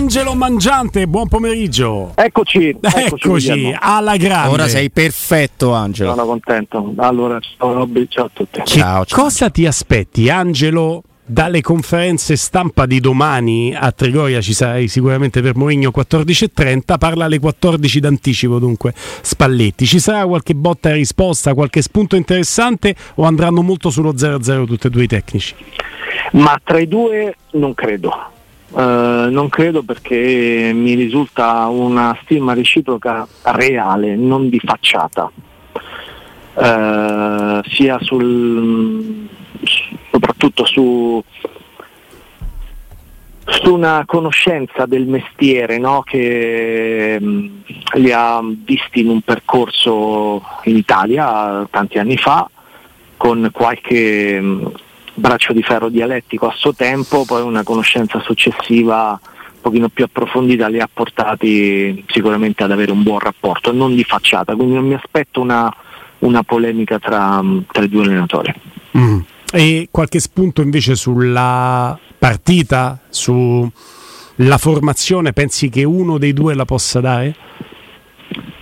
Angelo Mangiante, buon pomeriggio. Eccoci, eccoci, eccoci alla grande. Ora sei perfetto, Angelo. Sono contento. Allora, ciao Robby, ciao a tutti. Ciao, ciao. Cosa ti aspetti, Angelo, dalle conferenze stampa di domani a Trigoria ci sarai sicuramente per Mourinho 14.30 parla alle 14 d'anticipo dunque Spalletti ci sarà qualche botta e risposta qualche spunto interessante o andranno molto sullo 0-0 tutti e due i tecnici? ma tra i due non credo Uh, non credo perché mi risulta una stima reciproca reale, non di facciata, uh, sia sul, soprattutto su, su, una conoscenza del mestiere no? che um, li ha visti in un percorso in Italia tanti anni fa con qualche um, braccio di ferro dialettico a suo tempo, poi una conoscenza successiva un pochino più approfondita li ha portati sicuramente ad avere un buon rapporto, non di facciata, quindi non mi aspetto una, una polemica tra, tra, i due allenatori. Mm. E qualche spunto invece sulla partita, sulla formazione, pensi che uno dei due la possa dare?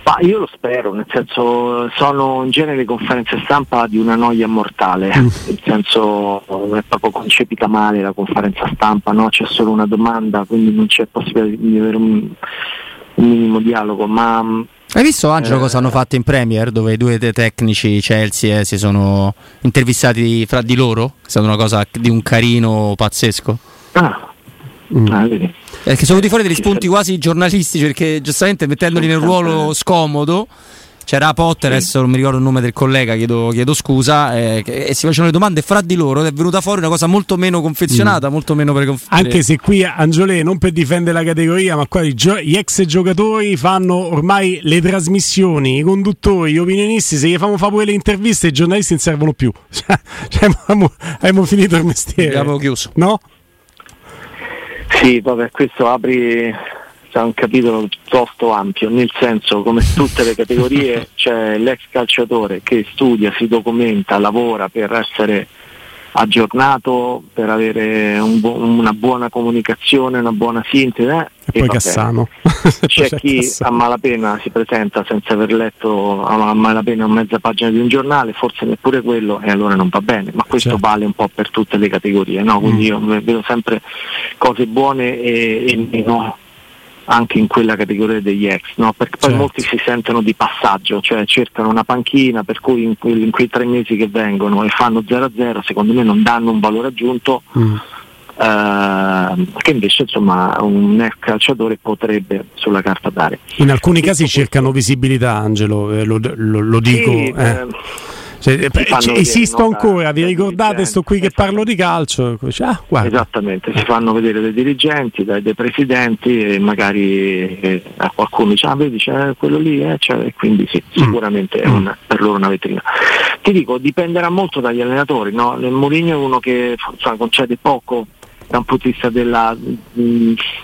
Ma io lo spero, nel senso sono in genere conferenze stampa di una noia mortale, mm. nel senso è proprio concepita male la conferenza stampa, no? c'è solo una domanda, quindi non c'è possibilità di avere un, un minimo dialogo, ma hai visto Angelo eh, cosa hanno fatto in Premier dove i due tecnici Chelsea eh, si sono intervistati fra di loro? È stata una cosa di un carino pazzesco. Ah, mm. ah vedi. Perché sono venuti fuori degli spunti quasi giornalistici perché giustamente mettendoli nel ruolo scomodo c'era Potter, sì. adesso non mi ricordo il nome del collega, chiedo, chiedo scusa, eh, e si facevano le domande fra di loro ed è venuta fuori una cosa molto meno confezionata, mm. molto meno preconfezionata. Anche se qui Angiolè, non per difendere la categoria, ma qua gio- gli ex giocatori fanno ormai le trasmissioni, i conduttori, gli opinionisti, se gli fanno fare pure le interviste i giornalisti non servono più. Cioè, cioè abbiamo, abbiamo finito il mestiere. Abbiamo chiuso. No? Sì, vabbè, questo apri un capitolo piuttosto ampio, nel senso come tutte le categorie c'è l'ex calciatore che studia, si documenta, lavora per essere aggiornato, per avere un bu- una buona comunicazione, una buona sintesi. Eh? E, e poi Cassano. C'è chi Cassano. a malapena si presenta senza aver letto a malapena mezza pagina di un giornale, forse neppure quello e allora non va bene, ma questo certo. vale un po' per tutte le categorie, no? quindi mm. io vedo sempre cose buone e, e meno anche in quella categoria degli ex, no? perché poi certo. molti si sentono di passaggio, cioè cercano una panchina per cui in, que- in quei tre mesi che vengono e fanno 0-0 secondo me non danno un valore aggiunto. Mm. Uh, che invece insomma un ex calciatore potrebbe sulla carta dare. In alcuni casi cercano visibilità, Angelo, eh, lo, lo, lo, dico. Sì, eh. Eh, cioè, c- esisto ancora, vi ricordate, sto qui che parlo di calcio? Ah, Esattamente, si fanno vedere dai dirigenti, dai, dai presidenti e magari eh, a qualcuno dice, ah vedi c'è quello lì, eh, cioè, quindi sì, mm. sicuramente mm. è una, per loro una vetrina. Ti dico, dipenderà molto dagli allenatori, no? Mourinho è uno che insomma, concede poco da un punto di vista della,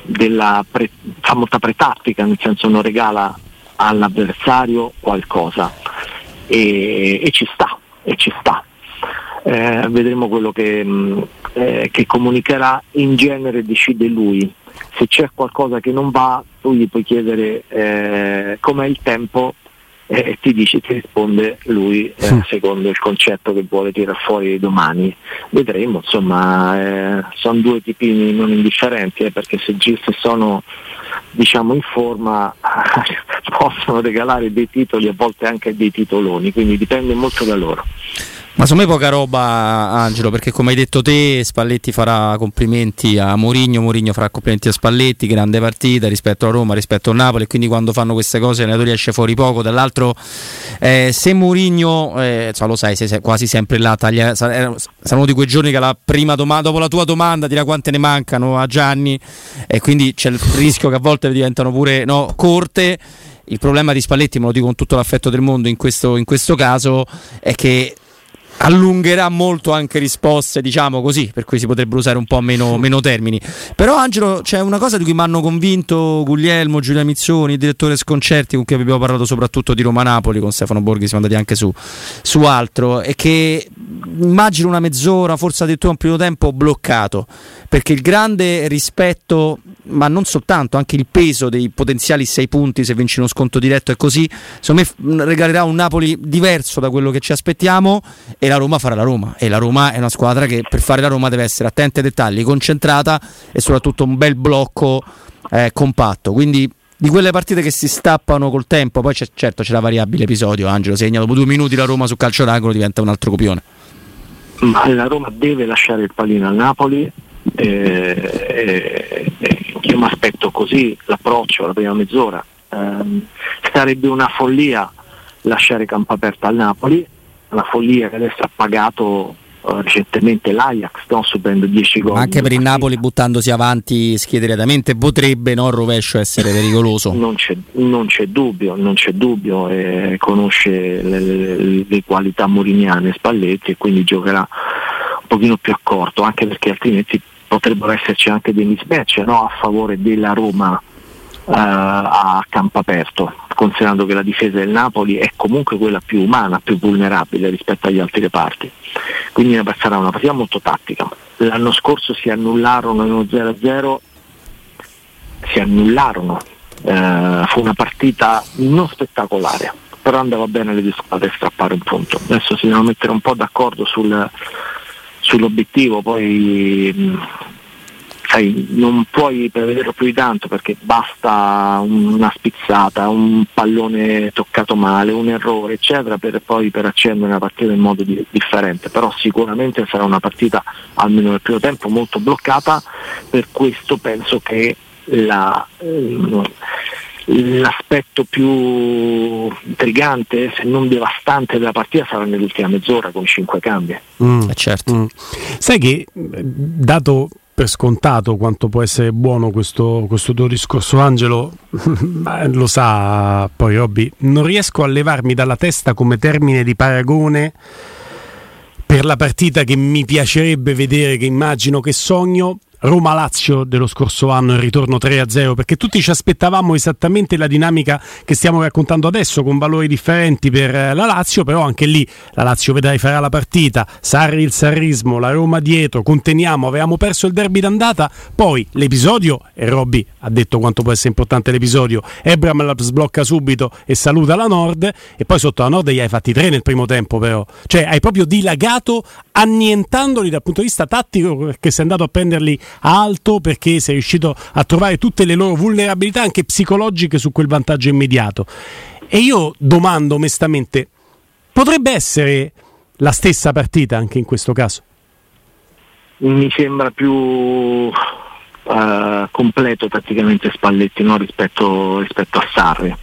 della pre, fa molta pretattica, nel senso non regala all'avversario qualcosa e, e ci sta, e ci sta. Eh, vedremo quello che, mh, mm, eh, che, comunicherà, in genere decide lui. Se c'è qualcosa che non va, tu gli puoi chiedere eh, com'è il tempo e ti dice, ti risponde lui eh, secondo il concetto che vuole tirare fuori domani. Vedremo, insomma, eh, sono due tipini non indifferenti eh, perché se, se sono diciamo in forma possono regalare dei titoli, a volte anche dei titoloni, quindi dipende molto da loro. Ma secondo me poca roba Angelo, perché come hai detto te Spalletti farà complimenti a Mourinho, Mourinho farà complimenti a Spalletti, grande partita rispetto a Roma, rispetto a Napoli, quindi quando fanno queste cose l'allenatore esce fuori poco, dall'altro eh, se Mourinho, eh, lo sai, sei, sei quasi sempre là, taglia, saranno uno di quei giorni che la prima domanda, dopo la tua domanda dirà quante ne mancano a Gianni e quindi c'è il rischio che a volte diventano pure no, corte. Il problema di Spalletti, me lo dico con tutto l'affetto del mondo in questo, in questo caso, è che allungherà molto anche risposte, diciamo così, per cui si potrebbero usare un po' meno, meno termini. Però Angelo, c'è una cosa di cui mi hanno convinto Guglielmo, Giulia Mizzoni, il direttore Sconcerti, con cui abbiamo parlato soprattutto di Roma-Napoli, con Stefano Borghi siamo andati anche su, su altro, e che immagino una mezz'ora, forse addirittura un primo tempo bloccato, perché il grande rispetto ma non soltanto, anche il peso dei potenziali sei punti se vinci uno sconto diretto e così, secondo me regalerà un Napoli diverso da quello che ci aspettiamo e la Roma farà la Roma. E la Roma è una squadra che per fare la Roma deve essere attenta ai dettagli, concentrata e soprattutto un bel blocco eh, compatto, quindi di quelle partite che si stappano col tempo, poi c'è, certo c'è la variabile episodio, Angelo segna dopo due minuti la Roma su calcio d'angolo diventa un altro copione. Ma la Roma deve lasciare il pallino al Napoli eh, eh, mi aspetto così l'approccio la prima mezz'ora. Eh, sarebbe una follia lasciare campo aperto al Napoli, una follia che adesso ha pagato uh, recentemente l'Ajax no? subendo 10 gol. Anche per il Napoli buttandosi avanti schiedatamente potrebbe no, il rovescio essere pericoloso. Non c'è, non c'è dubbio, non c'è dubbio eh, conosce le, le, le qualità moriniane Spalletti e quindi giocherà un pochino più accorto, anche perché altrimenti potrebbero esserci anche dei mismatch no? a favore della Roma uh, a campo aperto, considerando che la difesa del Napoli è comunque quella più umana, più vulnerabile rispetto agli altri reparti. Quindi sarà una partita molto tattica. L'anno scorso si annullarono in uno 0-0, si annullarono, uh, fu una partita non spettacolare, però andava bene le due squadre strappare un punto. Adesso si devono mettere un po' d'accordo sul sull'obiettivo, poi mm, sai, non puoi prevederlo più di tanto perché basta una spizzata, un pallone toccato male, un errore, eccetera, per poi per accendere una partita in modo di, differente. Però sicuramente sarà una partita, almeno nel primo tempo, molto bloccata, per questo penso che la, eh, l'aspetto più intrigante, se non devastante della partita sarà nell'ultima mezz'ora con cinque cambi. Mm, eh, certo. Mm. Sai che dato per scontato quanto può essere buono questo, questo tuo discorso Angelo, lo sa poi Robby, non riesco a levarmi dalla testa come termine di paragone per la partita che mi piacerebbe vedere, che immagino, che sogno, Roma-Lazio dello scorso anno il ritorno 3-0 perché tutti ci aspettavamo esattamente la dinamica che stiamo raccontando adesso con valori differenti per la Lazio però anche lì la Lazio vedrai farà la partita. Sarri il sarrismo, la Roma dietro conteniamo, avevamo perso il derby d'andata poi l'episodio e Robby ha detto quanto può essere importante l'episodio Ebram la sblocca subito e saluta la Nord e poi sotto la Nord gli hai fatti tre nel primo tempo però. Cioè hai proprio dilagato annientandoli dal punto di vista tattico perché sei andato a prenderli alto perché sei riuscito a trovare tutte le loro vulnerabilità anche psicologiche su quel vantaggio immediato. E io domando onestamente, potrebbe essere la stessa partita anche in questo caso? Mi sembra più uh, completo tatticamente Spalletti no? rispetto, rispetto, a Sarri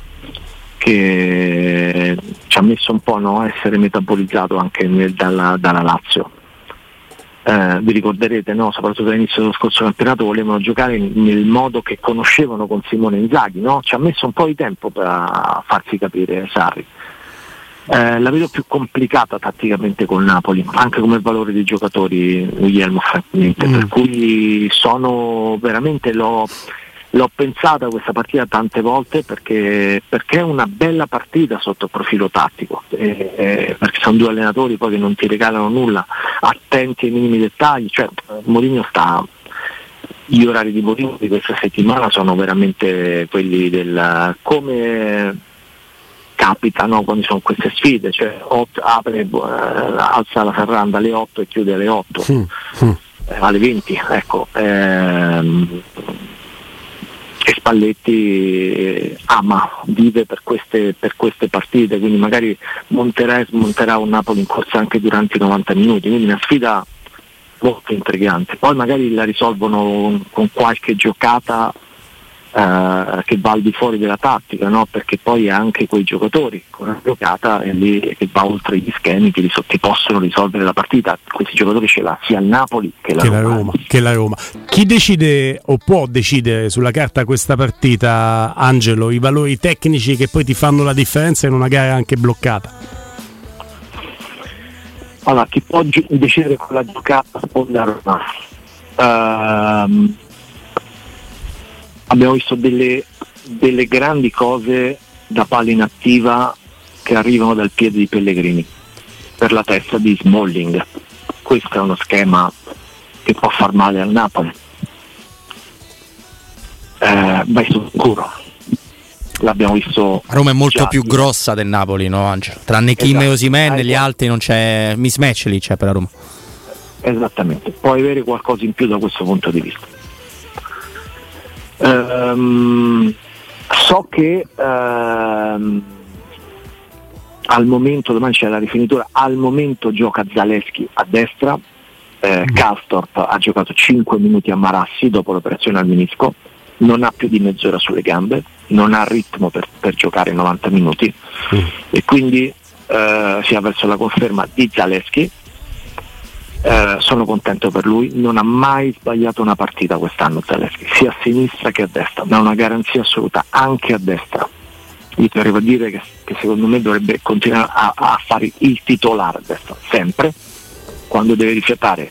che ci ha messo un po' no? a essere metabolizzato anche nel, dalla, dalla Lazio eh, vi ricorderete, no? soprattutto all'inizio dello scorso campionato, volevano giocare nel modo che conoscevano con Simone Inzaghi, no? ci ha messo un po' di tempo per farsi capire Sarri. Eh, la vedo più complicata tatticamente con Napoli, anche come valore dei giocatori Guglielmo mm. per cui sono veramente l'ho, l'ho pensata questa partita tante volte perché, perché, è una bella partita sotto il profilo tattico, eh, eh, perché sono due allenatori poi che non ti regalano nulla, attenti ai minimi dettagli, cioè Mourinho sta gli orari di Mourinho di questa settimana sono veramente quelli del come capita no, quando sono queste sfide, cioè ot, apre, eh, alza la ferranda alle 8 e chiude alle 8. Mm. Mm. Eh, alle 20, ecco. Ehm, Spalletti eh, ama, vive per queste, per queste, partite, quindi magari monterà e smonterà un Napoli in corsa anche durante i 90 minuti, quindi una sfida molto intrigante. Poi magari la risolvono con qualche giocata eh, che va al di fuori della tattica, no? perché poi anche quei giocatori con una giocata che va oltre gli schemi che, risol- che, possono risolvere la partita. Questi giocatori ce l'ha sia il Napoli che la, che Roma. La Roma, che la Roma. Chi decide o può decidere sulla carta questa partita, Angelo, i valori tecnici che poi ti fanno la differenza in una gara anche bloccata? Allora, chi può gi- decidere con la giocata sponda Roma. Uh, abbiamo visto delle, delle grandi cose da palla inattiva che arrivano dal piede di Pellegrini per la testa di Smalling. Questo è uno schema che può far male al Napoli. eh, vai sul sicuro. L'abbiamo visto. Roma è molto già, più grossa del Napoli, no Angelo? Tranne Kim Esatto. e Osimen, gli altri non c'è mismatch lì c'è per la Roma. Esattamente, puoi avere qualcosa in più da questo punto di vista. Ehm, so che ehm, al momento, domani c'è la rifinitura, al momento gioca Zaleschi a destra, eh, Kastorp ha giocato 5 minuti a Marassi dopo l'operazione al menisco, non ha più di mezz'ora sulle gambe, non ha ritmo per, per giocare 90 minuti e quindi eh, si va verso la conferma di Zaleschi. Eh, sono contento per lui, non ha mai sbagliato una partita quest'anno Zaleschi, sia a sinistra che a destra, ma è una garanzia assoluta anche a destra. Gli arrivo a dire che, che secondo me dovrebbe continuare a, a fare il titolare a destra, sempre, quando deve rifiatare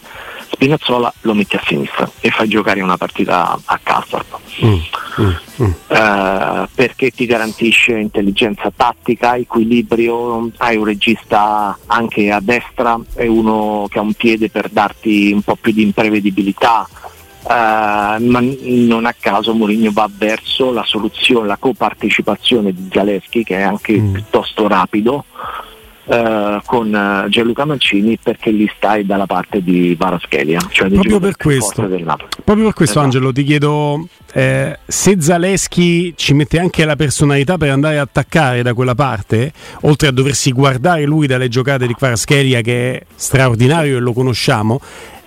Spinazzola lo metti a sinistra e fai giocare una partita a Castorp. Mm, mm, mm. Eh, perché ti garantisce intelligenza tattica, equilibrio, hai un regista anche a destra e uno che ha un piede per darti un po' più di imprevedibilità. Eh, ma non a caso Mourinho va verso la soluzione, la copartecipazione di Zaleschi che è anche Mm. piuttosto rapido eh, con eh, Gianluca Mancini perché lì stai dalla parte di Varaschelia, cioè Proprio per questo. Proprio per questo, Esatto. Angelo, ti chiedo eh, se Zaleschi ci mette anche la personalità per andare a attaccare da quella parte, oltre a doversi guardare lui dalle giocate di Kvaratskhelia che è straordinario e lo conosciamo.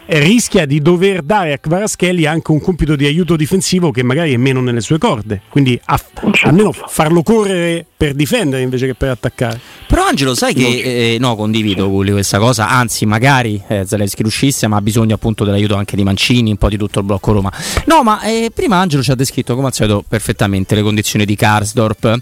Eh, Rischia di dover dare a Kvaratskhelia anche un compito di aiuto difensivo che magari è meno nelle sue corde, quindi a- c'è almeno farlo correre per difendere invece che per attaccare. Però Angelo, sai che eh, no, condivido Gulli questa cosa, anzi magari eh, Zalewski riuscisse, ma ha bisogno appunto dell'aiuto anche di Mancini, un po' di tutto il blocco Roma. No, ma eh, prima Angelo ci ha descritto come al solito perfettamente le condizioni di Karsdorp.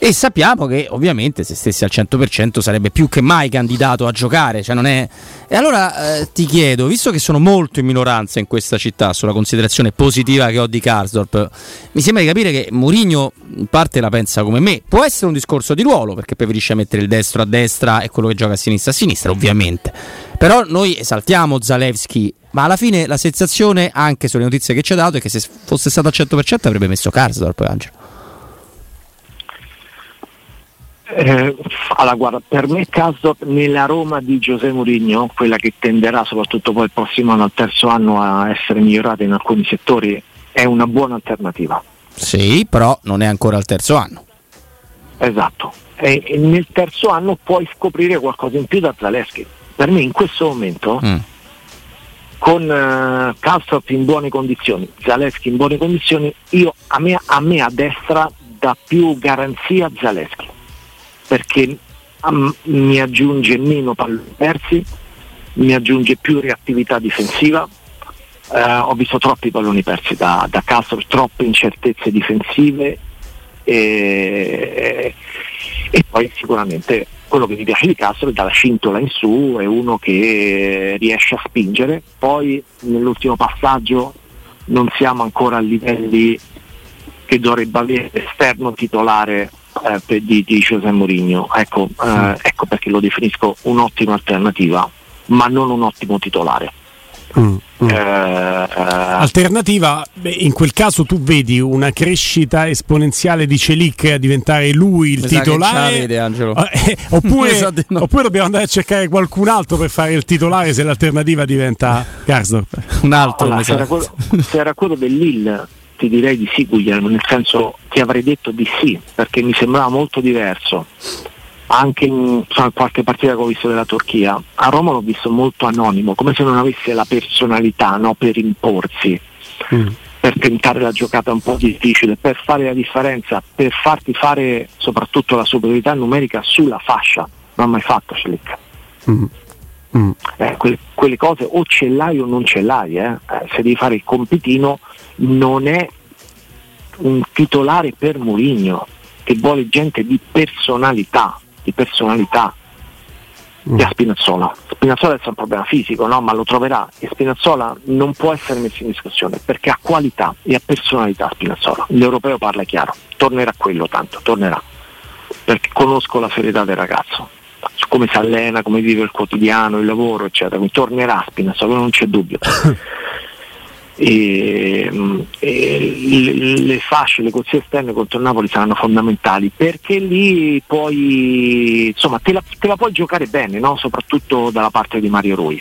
E sappiamo che ovviamente se stessi al 100% sarebbe più che mai candidato a giocare. Cioè non è... E allora eh, ti chiedo, visto che sono molto in minoranza in questa città sulla considerazione positiva che ho di Karsdorp, mi sembra di capire che Mourinho in parte la pensa come me. Può essere un discorso di ruolo perché preferisce mettere il destro a destra e quello che gioca a sinistra a sinistra, ovviamente. Però noi esaltiamo Zalewski, ma alla fine la sensazione, anche sulle notizie che ci ha dato, è che se fosse stato al 100% avrebbe messo Karsdorp, Angelo. Eh, allora, guarda, per me caso nella Roma di Giuseppe Mourinho, quella che tenderà soprattutto poi il prossimo anno, al terzo anno, a essere migliorata in alcuni settori, è una buona alternativa. Sì, però non è ancora al terzo anno. Esatto. E, e nel terzo anno puoi scoprire qualcosa in più da Zaleschi. Per me in questo momento, Mm. con eh, Kastrop in buone condizioni, Zaleschi in buone condizioni, io, a, me, a me a destra dà più garanzia Zaleschi, perché mi aggiunge meno palloni persi, mi aggiunge più reattività difensiva. Eh, ho visto troppi palloni persi da, da Castro, troppe incertezze difensive e, e poi sicuramente quello che mi piace di Castro è dalla cintola in su, è uno che riesce a spingere, poi nell'ultimo passaggio non siamo ancora a livelli che dovrebbe avere esterno titolare eh, di, di José Mourinho, ecco, eh, ecco perché lo definisco un'ottima alternativa, ma non un ottimo titolare. Mm, mm. Eh, eh, Alternativa, beh, in quel caso tu vedi una crescita esponenziale di Celic a diventare lui il Mi titolare. l'avete, Angelo. Eh, oppure, no. oppure dobbiamo andare a cercare qualcun altro per fare il titolare se l'alternativa diventa Karsdorp. Un altro, allora, se, era quello, se era quello del Lille ti direi di sì Guglielmo, nel senso ti avrei detto di sì, perché mi sembrava molto diverso. Anche in insomma, qualche partita che ho visto della Turchia, a Roma l'ho visto molto anonimo, come se non avesse la personalità no, per imporsi, Mm. per tentare la giocata un po' difficile, per fare la differenza, per farti fare soprattutto la superiorità numerica sulla fascia. Non ha mai fatto Schlick. Mm. Mm. Eh, quelle, quelle cose o ce l'hai o non ce l'hai, eh. Eh, se devi fare il compitino non è un titolare per Mourinho che vuole gente di personalità, di personalità che ha Spinazzola. Spinazzola è un problema fisico, no? ma lo troverà e Spinazzola non può essere messo in discussione perché ha qualità e ha personalità Spinazzola. L'europeo parla chiaro, tornerà quello tanto, tornerà. Perché conosco la serietà del ragazzo, come si allena, come vive il quotidiano, il lavoro, eccetera. Quindi tornerà Spinazzola, non c'è dubbio. e, e le, le, fasce, le corsie esterne contro il Napoli saranno fondamentali perché lì puoi, insomma, te la, te la puoi giocare bene, no? soprattutto dalla parte di Mario Rui,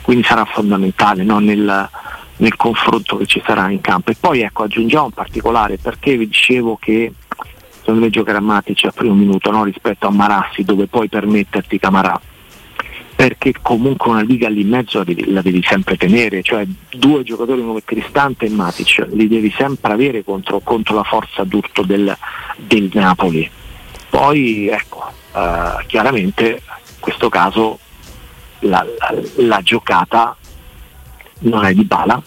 quindi sarà fondamentale no? nel, nel, confronto che ci sarà in campo. E poi ecco, aggiungiamo un particolare perché vi dicevo che secondo me giocare a Matic al primo minuto no? rispetto a Marassi dove puoi permetterti Camarà perché comunque una liga lì in mezzo la devi, la devi, sempre tenere, cioè due giocatori come Cristante e Matic li devi sempre avere contro, contro la forza d'urto del, del Napoli. Poi ecco, eh, chiaramente in questo caso la, la, la, giocata non è di bala,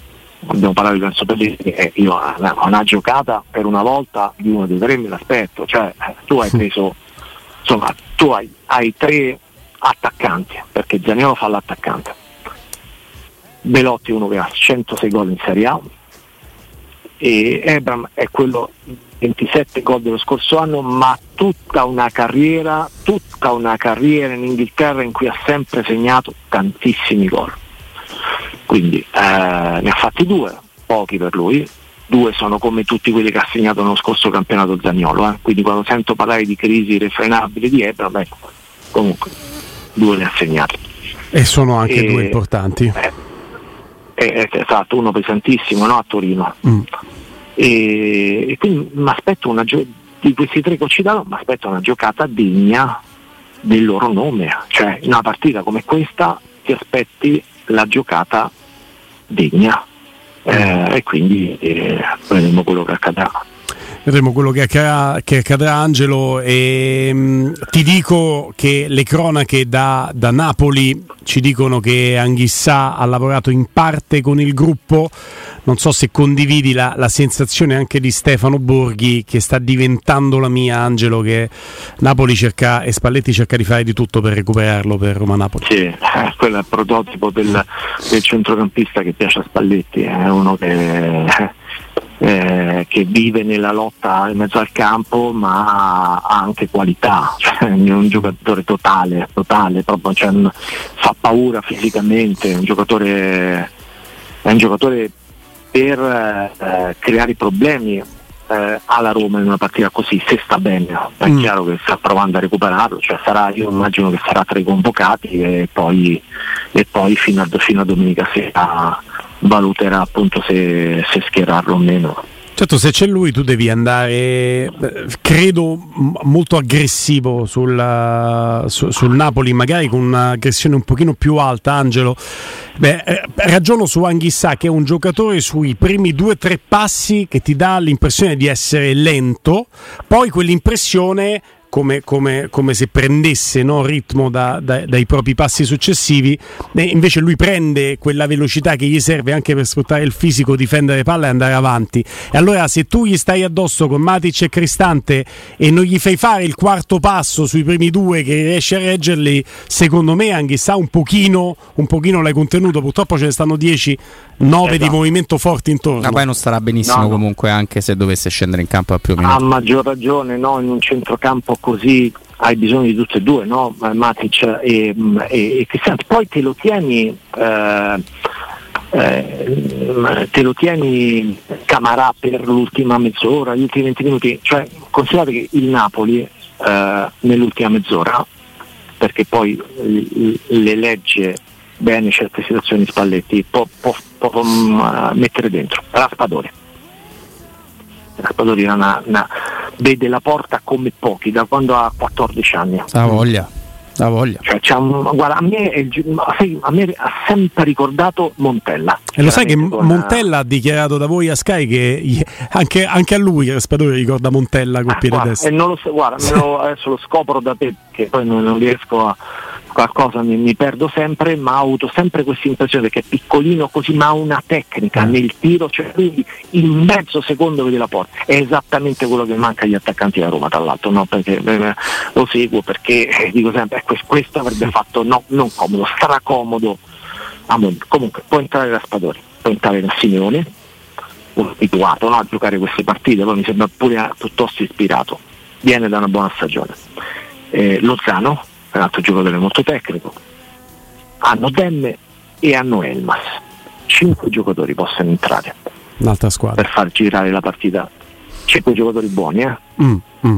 abbiamo parlato di Lorenzo Pellegrini e io una giocata per una volta di uno dei tre me l'aspetto, cioè tu hai preso, insomma, tu hai, hai tre attaccanti, perché Zaniolo fa l'attaccante. Belotti è uno che ha 106 gol in Serie A e Ebram è quello 27 gol dello scorso anno, ma tutta una carriera, tutta una carriera in Inghilterra in cui ha sempre segnato tantissimi gol. Quindi eh, ne ha fatti due, pochi per lui, due sono come tutti quelli che ha segnato nello scorso campionato Zagnolo, eh. quindi quando sento parlare di crisi irrefrenabili di Ebram, ecco, comunque due ne ha segnati. E sono anche e, due importanti. Eh, eh, esatto, uno pesantissimo no, a Torino. Mm. E, e, quindi mi aspetto una gio- di questi tre che ho citato, mi aspetto una giocata degna del loro nome. Cioè in una partita come questa ti aspetti la giocata degna. Eh, e quindi eh, vedremo quello che accadrà vedremo quello che accadrà, che accadrà Angelo e mh, mm, ti dico che le cronache da, da, Napoli ci dicono che Anghissà ha lavorato in parte con il gruppo. Non so se condividi la, la, sensazione anche di Stefano Borghi che sta diventando la mia Angelo che Napoli cerca e Spalletti cerca di fare di tutto per recuperarlo per Roma Napoli. Sì, eh, quello è il prototipo del, del centrocampista che piace a Spalletti è uno che eh, che vive nella lotta in mezzo al campo ma ha anche qualità, cioè, è un giocatore totale, totale proprio, cioè, fa paura fisicamente, è un giocatore, è un giocatore per eh, creare problemi eh, alla Roma in una partita così, se sta bene, è mm. chiaro che sta provando a recuperarlo, cioè sarà, io immagino che sarà tra i convocati e poi, e poi fino, a, fino a domenica sera valuterà appunto se, se schierarlo o meno. Certo, se c'è lui tu devi andare, eh, credo, molto aggressivo sul, su, sul, Napoli, magari con un'aggressione un pochino più alta, Angelo. Beh, eh, ragiono su Anghissà che è un giocatore sui primi due o tre passi che ti dà l'impressione di essere lento, poi quell'impressione come, come, come se prendesse no, ritmo da, da, dai propri passi successivi, e invece lui prende quella velocità che gli serve anche per sfruttare il fisico, difendere palla e andare avanti. E allora se tu gli stai addosso con Matic e Cristante e non gli fai fare il quarto passo sui primi due che riesce a reggerli, secondo me anche sa un pochino, un pochino l'hai contenuto, purtroppo ce ne stanno 10 9 esatto. di movimento forte intorno. Ma poi non starà benissimo no, comunque anche se dovesse scendere in campo a più o meno. Ha maggior ragione, no? in un centrocampo così hai bisogno di tutte e due, no? Matic e, e, e Cristiano. Poi te lo tieni... Eh, eh, tieni Camarà per l'ultima mezz'ora, gli ultimi 20 minuti, cioè considerate che il Napoli eh, nell'ultima mezz'ora, perché poi le legge bene certe situazioni Spalletti, può, può, può um, mettere dentro. Raspadori. Raspadori una, una, vede la porta come pochi da quando ha 14 anni. Ha voglia. La voglia. Cioè, un, guarda, a me, a me, ha sempre ricordato Montella. E lo sai che Montella ha dichiarato da voi a Sky che anche, anche a lui Raspadori ricorda Montella con ah, piede guarda, e non lo, guarda, lo, adesso lo scopro da te, che poi non, non riesco a qualcosa mi, mi, perdo sempre, ma ho avuto sempre questa impressione che è piccolino così, ma ha una tecnica mm. nel tiro, cioè quindi in mezzo secondo vede la porta. È esattamente quello che manca agli attaccanti da Roma, tra l'altro, no? perché eh, lo seguo perché eh, dico sempre, eh, questo avrebbe fatto no, non comodo, stracomodo. Ah, comunque può entrare Raspadori, può entrare da Simeone, abituato no, a giocare queste partite, poi mi sembra pure piuttosto ispirato, viene da una buona stagione. Eh, Lozano, un altro giocatore molto tecnico, hanno Demme e hanno Elmas. 5 giocatori possono entrare Un'altra squadra. per far girare la partita. 5 giocatori buoni, eh? Mm, mm.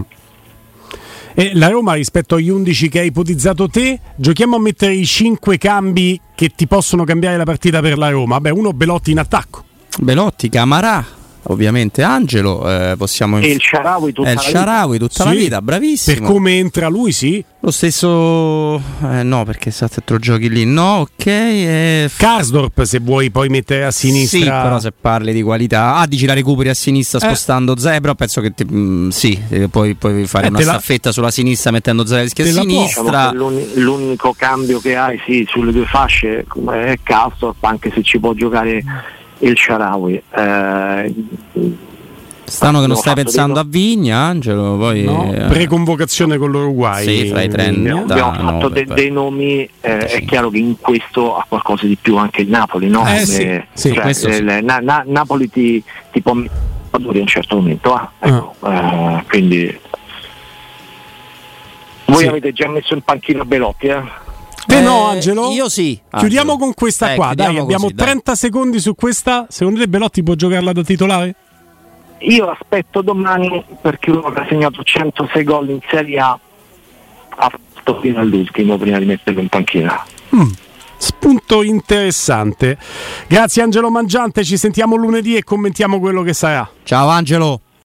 E la Roma rispetto agli 11 che hai ipotizzato te, giochiamo a mettere i 5 cambi che ti possono cambiare la partita per la Roma. Beh, uno Belotti in attacco. Belotti, Camarà, ovviamente Angelo, eh, possiamo... E il Sharawi tutta Eh, il la vita. Sharawi tutta la Sì, vita, bravissimo. Per come entra lui, sì. Lo stesso... eh, no, perché sta te giochi lì. No, ok. eh, f- Karsdorp se vuoi poi mettere a sinistra. Sì, però se parli di qualità, ah, dici la recuperi a sinistra Eh. spostando Zebra. Penso che ti- mm, sì, eh, puoi, puoi fare Eh, una la- staffetta sulla sinistra mettendo Zebra a la. Diciamo sinistra. che l'uni- l'unico cambio che hai sì, sulle due fasce è Castorp, anche se ci può giocare il Sharawi. Eh, Strano che non stai pensando dei- a Vigna, Angelo. Poi, No, eh, preconvocazione con l'Uruguay. Sì, fra i trend. Eh, Da- abbiamo no, fatto de- dei nomi, eh, Sì. è chiaro che in questo ha qualcosa di più anche il Napoli, no? Eh, sì, sì, cioè, questo sì. eh, Na- Na- Napoli ti, ti può mettere a un certo momento, ah, ecco, eh, quindi voi Sì. avete già messo in panchina Belotti, eh? Te eh, no, Angelo? Io sì. Chiudiamo Angelo. con questa Eh, qua, dai, abbiamo così, dai. 30 secondi su questa. Secondo te Belotti può giocarla da titolare? Io aspetto domani perché uno che ha segnato 106 gol in Serie A ha fatto fino all'ultimo prima di metterlo in panchina. Mm, Spunto interessante. Grazie Angelo Mangiante, ci sentiamo lunedì e commentiamo quello che sarà. Ciao Angelo.